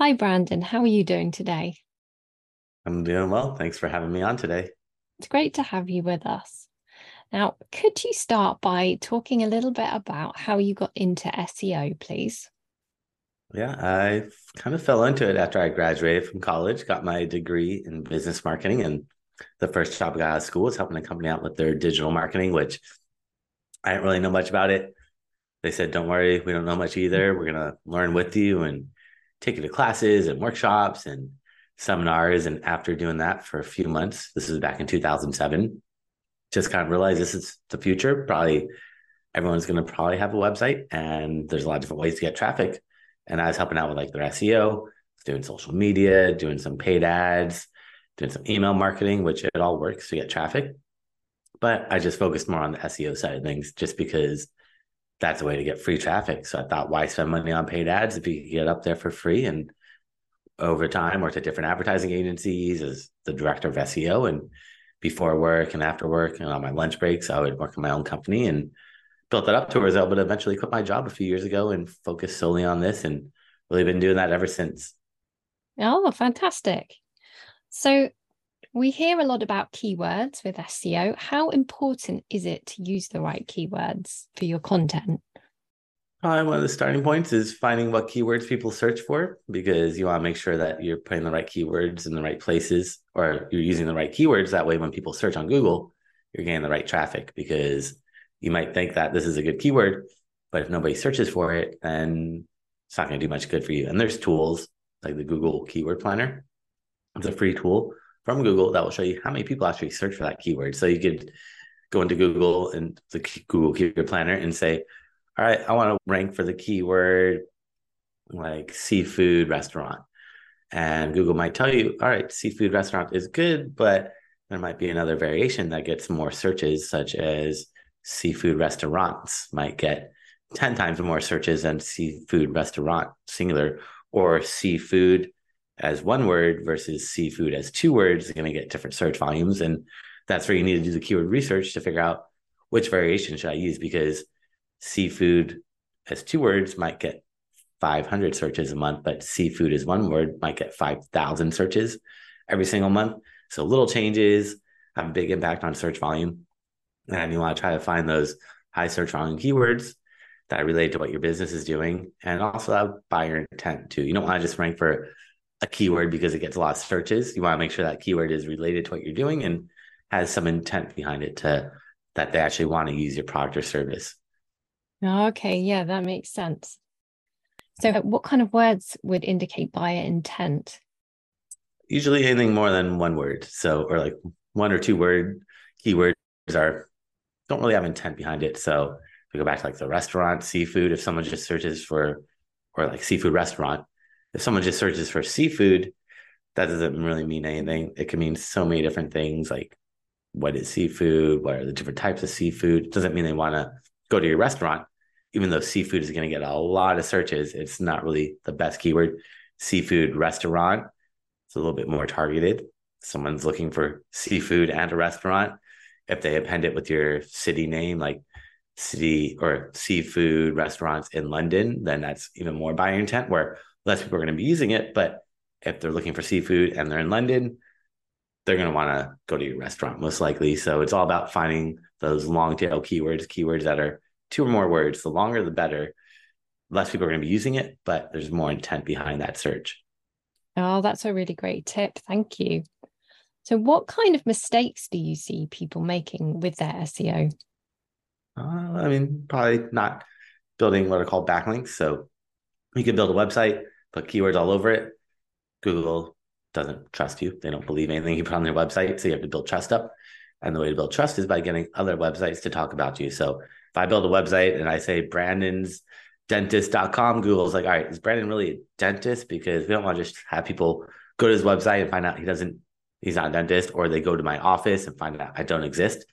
Hi, Brandon. How are you doing today? I'm doing well. Thanks for having me on today. It's great to have you with us. Now, could you start by talking a little bit about how you got into SEO, please? Yeah, I kind of fell into it after I graduated from college, got my degree in business marketing, and the first job I got out of school was helping a company out with their digital marketing, which I didn't really know much about it. They said, "Don't worry, we don't know much either. We're gonna learn with you and you to classes and workshops and seminars. And after doing that for a few months, this is back in 2007, just kind of realized this is the future. Probably everyone's going to probably have a website and there's a lot of different ways to get traffic. And I was helping out with like their SEO, doing social media, doing some paid ads, doing some email marketing, which it all works to get traffic. But I just focused more on the SEO side of things just because that's a way to get free traffic. So I thought, why spend money on paid ads if you get up there for free? And over time, worked at different advertising agencies as the director of SEO. And before work and after work and on my lunch breaks, I would work in my own company and built that up to where I was able to eventually quit my job a few years ago and focus solely on this and really been doing that ever since. Oh, fantastic. So we hear a lot about keywords with SEO. How important is it to use the right keywords for your content? Probably one of the starting points is finding what keywords people search for because you want to make sure that you're putting the right keywords in the right places or you're using the right keywords. That way, when people search on Google, you're getting the right traffic because you might think that this is a good keyword, but if nobody searches for it, then it's not going to do much good for you. And there's tools like the Google Keyword Planner. It's a free tool from Google that will show you how many people actually search for that keyword. So you could go into Google and the Google Keyword Planner and say, all right, I want to rank for the keyword like seafood restaurant. And Google might tell you, all right, seafood restaurant is good, but there might be another variation that gets more searches, such as seafood restaurants might get 10 times more searches than seafood restaurant singular or seafood as one word versus seafood as two words is going to get different search volumes. And that's where you need to do the keyword research to figure out which variation should I use because seafood as two words might get 500 searches a month, but seafood as one word might get 5,000 searches every single month. So little changes have a big impact on search volume. And you want to try to find those high search volume keywords that relate to what your business is doing and also buyer intent too. You don't want to just rank for a keyword because it gets a lot of searches. You want to make sure that keyword is related to what you're doing and has some intent behind it to that they actually want to use your product or service. Okay, yeah, that makes sense. So, uh, what kind of words would indicate buyer intent? Usually anything more than one word. So, or like one or two word keywords are don't really have intent behind it. So, if we go back to like the restaurant, seafood, if someone just searches for, or like seafood restaurant, if someone just searches for seafood, that doesn't really mean anything. It can mean so many different things like what is seafood? What are the different types of seafood? It doesn't mean they want to go to your restaurant, even though seafood is going to get a lot of searches. It's not really the best keyword. Seafood restaurant, it's a little bit more targeted. Someone's looking for seafood and a restaurant. If they append it with your city name, like city or seafood restaurants in London, then that's even more buyer intent where less people are going to be using it. But if they're looking for seafood and they're in London, they're going to want to go to your restaurant most likely. So it's all about finding those long tail keywords, keywords that are two or more words. The longer, the better. Less people are going to be using it, but there's more intent behind that search. Oh, that's a really great tip. Thank you. So, what kind of mistakes do you see people making with their SEO? Uh, I mean, probably not building what are called backlinks. So, you could build a website, put keywords all over it. Google doesn't trust you. They don't believe anything you put on their website. So you have to build trust up. And the way to build trust is by getting other websites to talk about you. So if I build a website and I say Brandon's dentist.com, Google's like, all right, is Brandon really a dentist? Because we don't want to just have people go to his website and find out he doesn't, he's not a dentist, or they go to my office and find out I don't exist.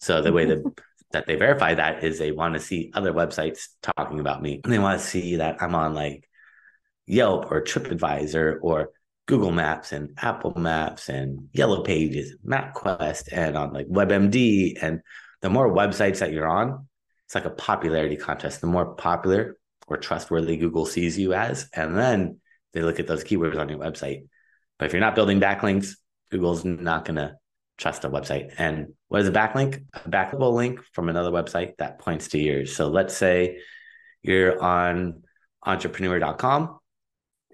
So the way that that they verify that is they want to see other websites talking about me. And they want to see that I'm on like Yelp or TripAdvisor or Google Maps and Apple Maps and Yellow Pages, MapQuest, and on like WebMD. And the more websites that you're on, it's like a popularity contest. The more popular or trustworthy Google sees you as, and then they look at those keywords on your website. But if you're not building backlinks, Google's not going to trust a website. And what is a backlink? A backable link from another website that points to yours. So let's say you're on entrepreneur.com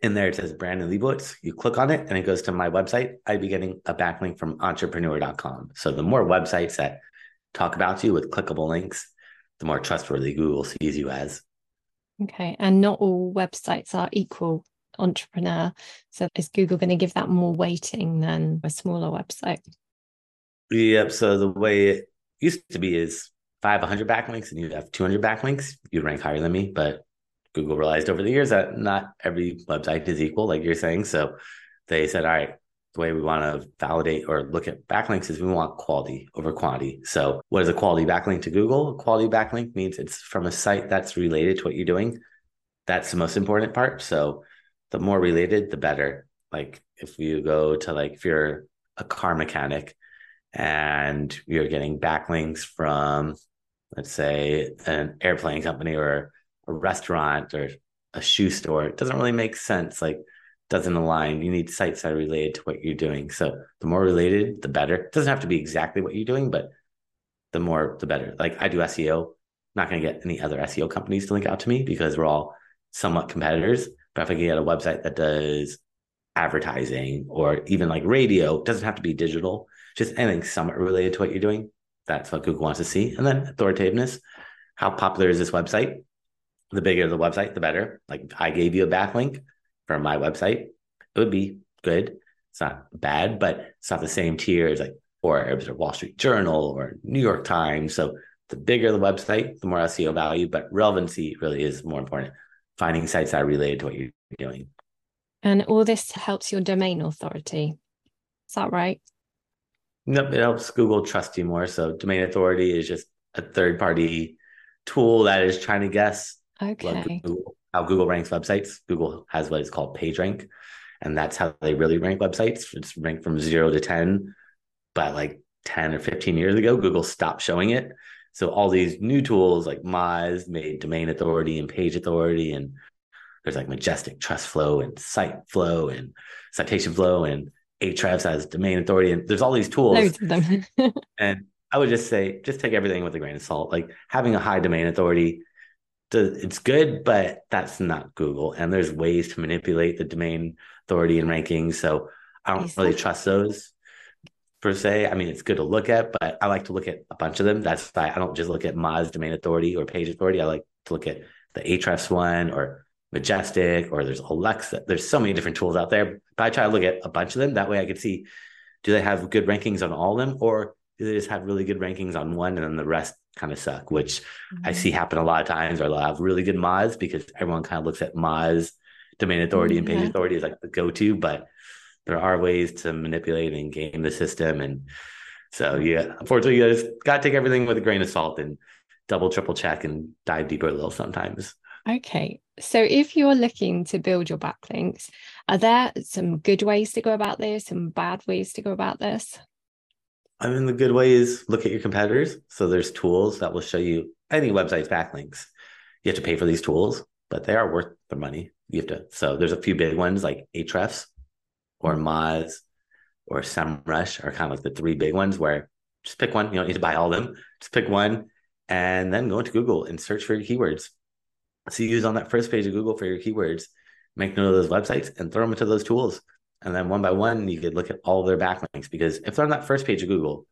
in there it says Brandon Leibowitz. You click on it and it goes to my website. I'd be getting a backlink from entrepreneur.com. So the more websites that talk about you with clickable links, the more trustworthy Google sees you as. Okay. And not all websites are equal entrepreneur. So is Google going to give that more weighting than a smaller website? Yep. So the way it used to be is 500 backlinks and you have 200 backlinks, you rank higher than me. But Google realized over the years that not every website is equal, like you're saying. So they said, all right, the way we want to validate or look at backlinks is we want quality over quantity. So what is a quality backlink to Google? A quality backlink means it's from a site that's related to what you're doing. That's the most important part. So the more related, the better. Like if you go to like if you're a car mechanic and you're getting backlinks from let's say an airplane company or a restaurant or a shoe store. It doesn't really make sense. Like doesn't align. You need sites that are related to what you're doing. So the more related, the better. It doesn't have to be exactly what you're doing, but the more the better. Like I do SEO. I'm not going to get any other SEO companies to link out to me because we're all somewhat competitors. But if I get a website that does advertising or even like radio, doesn't have to be digital, just anything somewhat related to what you're doing. That's what Google wants to see. And then authoritativeness. How popular is this website? The bigger the website, the better. Like I gave you a backlink for my website, it would be good. It's not bad, but it's not the same tier as like Forbes or Wall Street Journal or New York Times. So the bigger the website, the more SEO value, but relevancy really is more important. Finding sites that are related to what you're doing. And all this helps your domain authority. Is that right? Nope, it helps Google trust you more. So domain authority is just a third party tool that is trying to guess Okay. Google, how Google ranks websites. Google has what is called PageRank, and that's how they really rank websites. It's ranked from zero to 10. But like 10 or 15 years ago, Google stopped showing it. So all these new tools like Moz made domain authority and page authority, and there's like Majestic Trust Flow and Site Flow and Citation Flow and Ahrefs has domain authority, and there's all these tools. Loads of them. and I would just say, just take everything with a grain of salt. Like having a high domain authority it's good, but that's not Google. And there's ways to manipulate the domain authority and rankings. So I don't really trust those per se. I mean, it's good to look at, but I like to look at a bunch of them. That's why I don't just look at Moz domain authority or page authority. I like to look at the Ahrefs one or Majestic or there's Alexa. There's so many different tools out there. But I try to look at a bunch of them. That way I could see do they have good rankings on all of them or do they just have really good rankings on one and then the rest kind of suck, which mm-hmm. I see happen a lot of times, or they'll have really good Moz because everyone kind of looks at Moz domain authority mm-hmm. and page authority as like the go-to, but there are ways to manipulate and game the system. And so yeah, unfortunately you just gotta take everything with a grain of salt and double, triple check and dive deeper a little sometimes. Okay. So if you're looking to build your backlinks, are there some good ways to go about this, some bad ways to go about this? I mean, the good way is look at your competitors. So there's tools that will show you any website's backlinks. You have to pay for these tools, but they are worth the money. You have to. So there's a few big ones like Ahrefs or mm-hmm. Moz or SEMrush are kind of like the three big ones where just pick one. You don't need to buy all of them. Just pick one and then go into Google and search for your keywords. So you use on that first page of Google for your keywords, make note of those websites and throw them into those tools. And then one by one, you could look at all their backlinks because if they're on that first page of Google,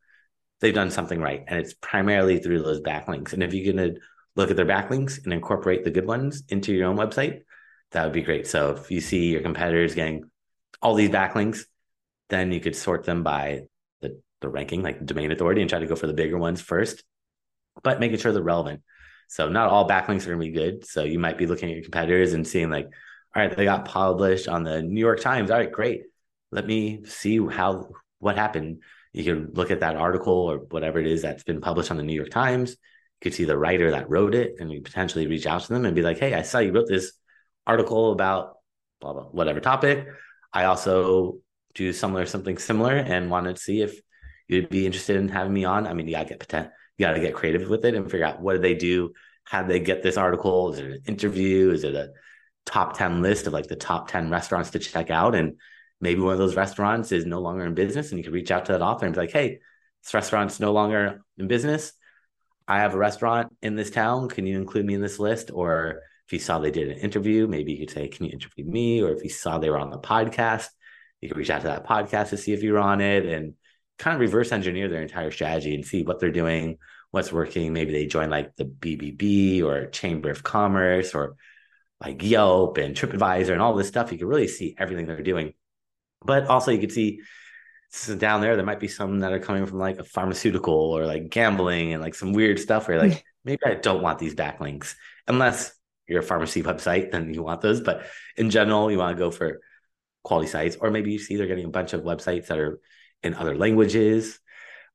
they've done something right. And it's primarily through those backlinks. And if you can look at their backlinks and incorporate the good ones into your own website, that would be great. So if you see your competitors getting all these backlinks, then you could sort them by the, the ranking, like domain authority, and try to go for the bigger ones first, but making sure they're relevant. So not all backlinks are going to be good. So you might be looking at your competitors and seeing like, all right, they got published on the New York Times. All right, great. let me see how what happened. You can look at that article or whatever it is that's been published on the New York Times. You could see the writer that wrote it and you potentially reach out to them and be like, hey, I saw you wrote this article about blah blah whatever topic. I also do similar something similar and wanted to see if you'd be interested in having me on. I mean, you gotta get potent, you gotta get creative with it and figure out what do they do, how do they get this article? Is it an interview? Is it a top 10 list of like the top 10 restaurants to check out? And maybe one of those restaurants is no longer in business and you can reach out to that author and be like, hey, this restaurant's no longer in business. I have a restaurant in this town. Can you include me in this list? Or if you saw they did an interview, maybe you could say, Can you interview me? Or if you saw they were on the podcast, you could reach out to that podcast to see if you're on it and kind of reverse engineer their entire strategy and see what they're doing, what's working. Maybe they join like the BBB or Chamber of Commerce or like Yelp and TripAdvisor and all this stuff. You can really see everything they're doing. But also, you could see down there, there might be some that are coming from like a pharmaceutical or like gambling and like some weird stuff where like, maybe I don't want these backlinks unless you're a pharmacy website, then you want those. But in general, you want to go for quality sites, or maybe you see they're getting a bunch of websites that are in other languages.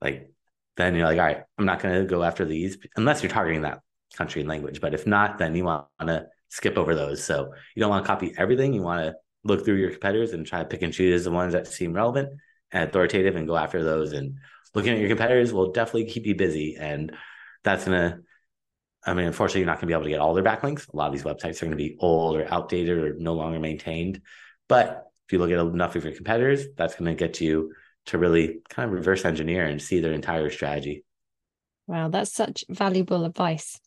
Like, then you're like, all right, I'm not going to go after these unless you're targeting that country and language. But if not, then you want to skip over those. So you don't want to copy everything. You want to look through your competitors and try to pick and choose the ones that seem relevant and authoritative and go after those. And looking at your competitors will definitely keep you busy. And that's going to I mean, unfortunately, you're not going to be able to get all their backlinks. A lot of these websites are going to be old or outdated or no longer maintained. But if you look at enough of your competitors, that's going to get you to really kind of reverse engineer and see their entire strategy. Wow, that's such valuable advice.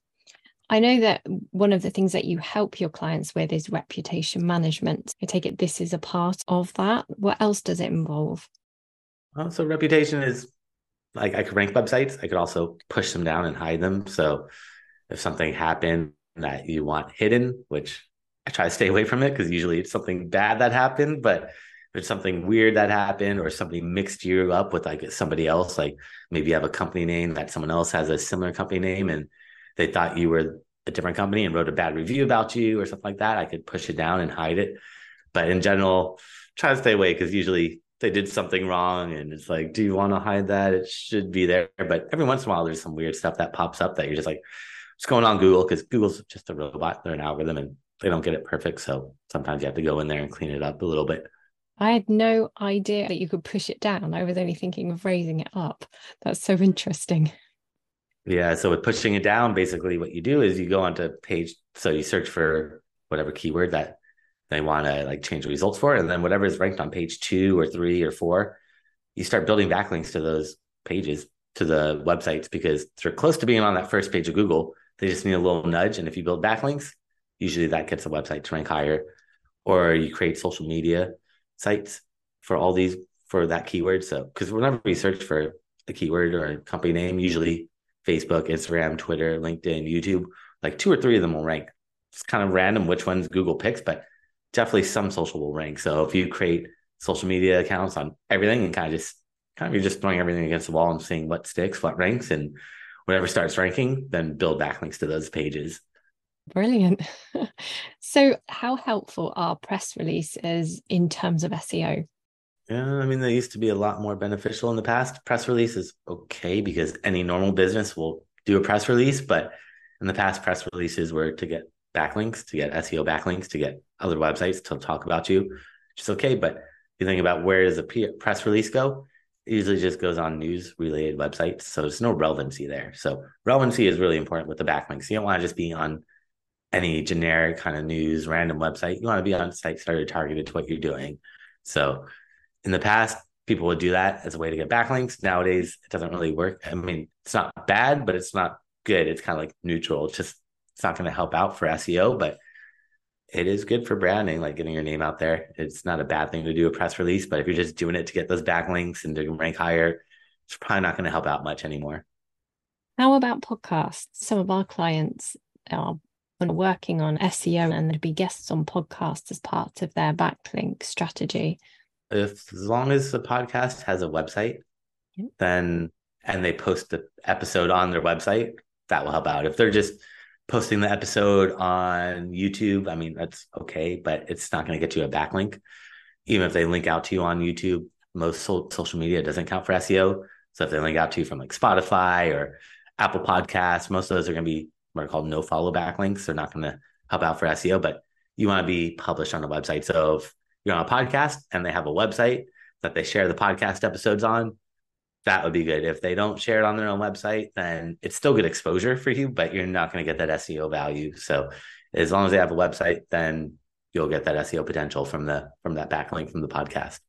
I know that one of the things that you help your clients with is reputation management. I take it this is a part of that. What else does it involve? Well, so reputation is like I could rank websites. I could also push them down and hide them. So if something happened that you want hidden, which I try to stay away from it because usually it's something bad that happened, but if it's something weird that happened or somebody mixed you up with like somebody else, like maybe you have a company name that someone else has a similar company name and they thought you were a different company and wrote a bad review about you or something like that, I could push it down and hide it. But in general, try to stay away because usually they did something wrong and it's like, do you want to hide that? It should be there. But every once in a while, there's some weird stuff that pops up that you're just like, what's going on Google because Google's just a robot. They're an algorithm and they don't get it perfect. So sometimes you have to go in there and clean it up a little bit. I had no idea that you could push it down. I was only thinking of raising it up. That's so interesting. Yeah. So with pushing it down, basically what you do is you go onto page. So you search for whatever keyword that they want to like change the results for. And then whatever is ranked on page two or three or four, you start building backlinks to those pages to the websites because they're close to being on that first page of Google they just need a little nudge. And if you build backlinks, usually that gets the website to rank higher. Or you create social media sites for all these for that keyword. So because whenever we search for a keyword or a company name, usually Facebook, Instagram, Twitter, LinkedIn, YouTube, like two or three of them will rank. It's kind of random which ones Google picks, but definitely some social will rank. So if you create social media accounts on everything and kind of just kind of you're just throwing everything against the wall and seeing what sticks, what ranks, and whatever starts ranking, then build backlinks to those pages. Brilliant. so, how helpful are press releases in terms of SEO? Yeah, I mean, they used to be a lot more beneficial in the past. Press release is okay because any normal business will do a press release, but in the past, press releases were to get backlinks, to get SEO backlinks, to get other websites to talk about you, which is okay. But if you think about where does a press release go, usually just goes on news related websites. So there's no relevancy there. So relevancy is really important with the backlinks. You don't want to just be on any generic kind of news, random website. You want to be on sites that are targeted to what you're doing. So in the past, people would do that as a way to get backlinks. Nowadays, it doesn't really work. I mean, it's not bad, but it's not good. It's kind of like neutral. It's just it's not going to help out for SEO, but it is good for branding, like getting your name out there. It's not a bad thing to do a press release, but if you're just doing it to get those backlinks and to rank higher, it's probably not going to help out much anymore. How about podcasts? Some of our clients are working on SEO and there'd be guests on podcasts as part of their backlink strategy. If as long as the podcast has a website, yep. then and they post the episode on their website, that will help out. If they're just posting the episode on YouTube, I mean, that's okay, but it's not going to get you a backlink. even if they link out to you on YouTube, most social media doesn't count for SEO. So if they link out to you from like Spotify or Apple Podcasts, most of those are going to be what are called no follow backlinks. They're not going to help out for SEO, but you want to be published on a website. So if you're on a podcast and they have a website that they share the podcast episodes on, that would be good. If they don't share it on their own website, then it's still good exposure for you, but you're not going to get that SEO value. So as long as they have a website, then you'll get that SEO potential from the from that backlink from the podcast.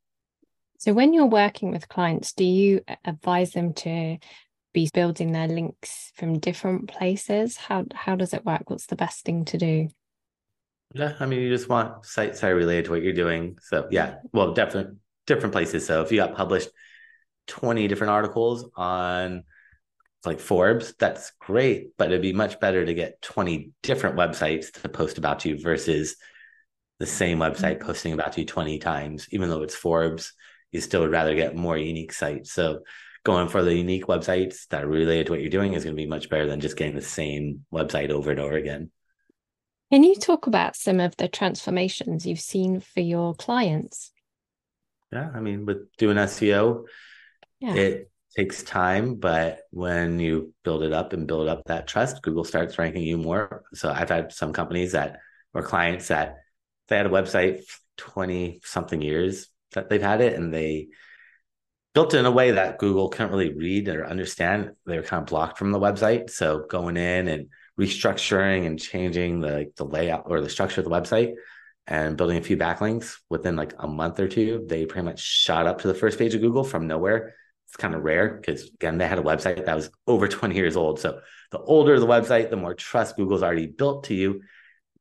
So when you're working with clients, do you advise them to be building their links from different places? How how does it work? What's the best thing to do? Yeah, I mean, you just want sites that are related to what you're doing. So yeah, well, definitely different places. So if you got published 20 different articles on like Forbes, that's great, but it'd be much better to get 20 different websites to post about you versus the same website mm-hmm. posting about you 20 times, even though it's Forbes, you still would rather get more unique sites. So going for the unique websites that are related to what you're doing is going to be much better than just getting the same website over and over again. Can you talk about some of the transformations you've seen for your clients? Yeah, I mean, with doing SEO, yeah. it takes time, but when you build it up and build up that trust, Google starts ranking you more. So I've had some companies that or clients that they had a website 20 something years that they've had it and they built it in a way that Google couldn't really read or understand. They were kind of blocked from the website. So going in and restructuring and changing the the layout or the structure of the website and building a few backlinks within like a month or two, they pretty much shot up to the first page of Google from nowhere. It's kind of rare because again, they had a website that was over 20 years old. So the older the website, the more trust Google's already built to you.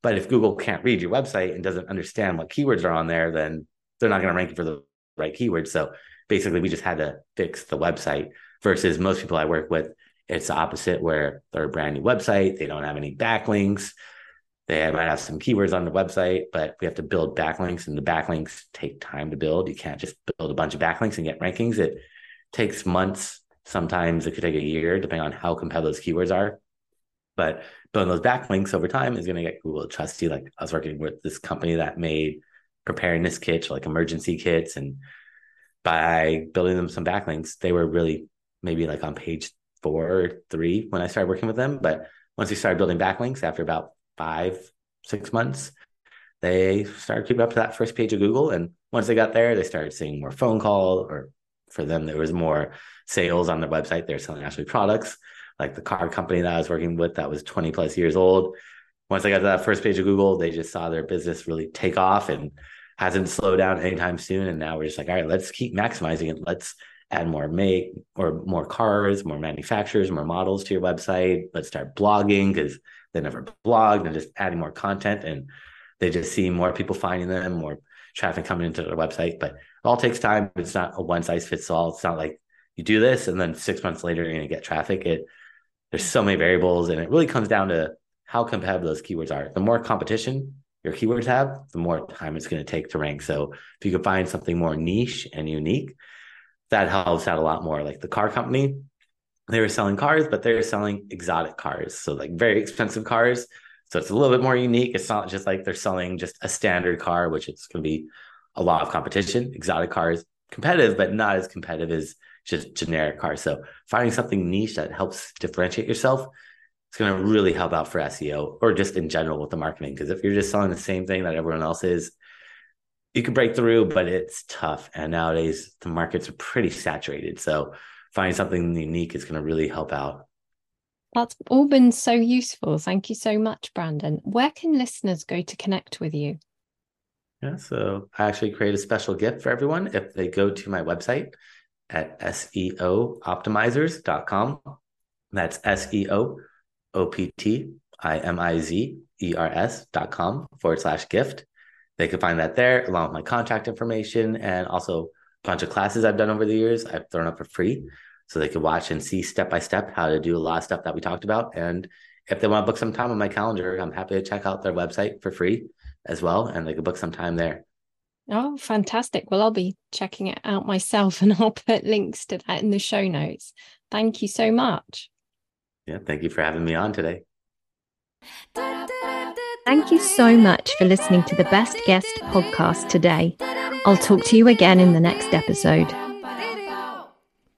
But if Google can't read your website and doesn't understand what keywords are on there, then they're not going to rank you for the right keywords. So basically, we just had to fix the website versus most people I work with. It's the opposite where they're a brand new website. They don't have any backlinks. They might have some keywords on the website, but we have to build backlinks, and the backlinks take time to build. You can't just build a bunch of backlinks and get rankings. It takes months. Sometimes it could take a year, depending on how competitive those keywords are. But building those backlinks over time is going to get Google to trust you. Like I was working with this company that made preparedness kits, like emergency kits, and by building them some backlinks, they were really maybe like on page four or three when I started working with them. But once we started building backlinks after about five, six months, they started keeping up to that first page of Google. And once they got there, they started seeing more phone call, or for them, there was more sales on their website. They're selling actually products, like the car company that I was working with that was 20 plus years old. Once they got to that first page of Google, they just saw their business really take off and hasn't slowed down anytime soon. And now we're just like, all right, let's keep maximizing it. Let's add more make or more cars, more manufacturers, more models to your website. Let's start blogging because they never blogged and just adding more content and they just see more people finding them, more traffic coming into their website. But it all takes time. It's not a one size fits all. It's not like you do this and then six months later you're going to get traffic. It there's so many variables and it really comes down to how competitive those keywords are. The more competition your keywords have, the more time it's going to take to rank. So if you can find something more niche and unique, that helps out a lot more. Like the car company, they were selling cars, but they're selling exotic cars. So like very expensive cars. So it's a little bit more unique. It's not just like they're selling just a standard car, which it's going to be a lot of competition. Exotic cars, competitive, but not as competitive as just generic cars. So finding something niche that helps differentiate yourself it's going to really help out for SEO or just in general with the marketing. Because if you're just selling the same thing that everyone else is, you can break through, but it's tough. And nowadays the markets are pretty saturated. So finding something unique is going to really help out. That's all been so useful. Thank you so much, Brandon. Where can listeners go to connect with you? Yeah, so I actually create a special gift for everyone if they go to my website at SEOoptimizers.com. That's SEO O P T I M I Z E R S dot com forward slash gift. They can find that there along with my contact information and also a bunch of classes I've done over the years. I've thrown up for free so they can watch and see step by step how to do a lot of stuff that we talked about. And if they want to book some time on my calendar, I'm happy to check out their website for free as well. And they can book some time there. Oh, fantastic. Well, I'll be checking it out myself and I'll put links to that in the show notes. Thank you so much. Yeah, thank you for having me on today. Thank you so much for listening to the Best Guest podcast today. I'll talk to you again in the next episode.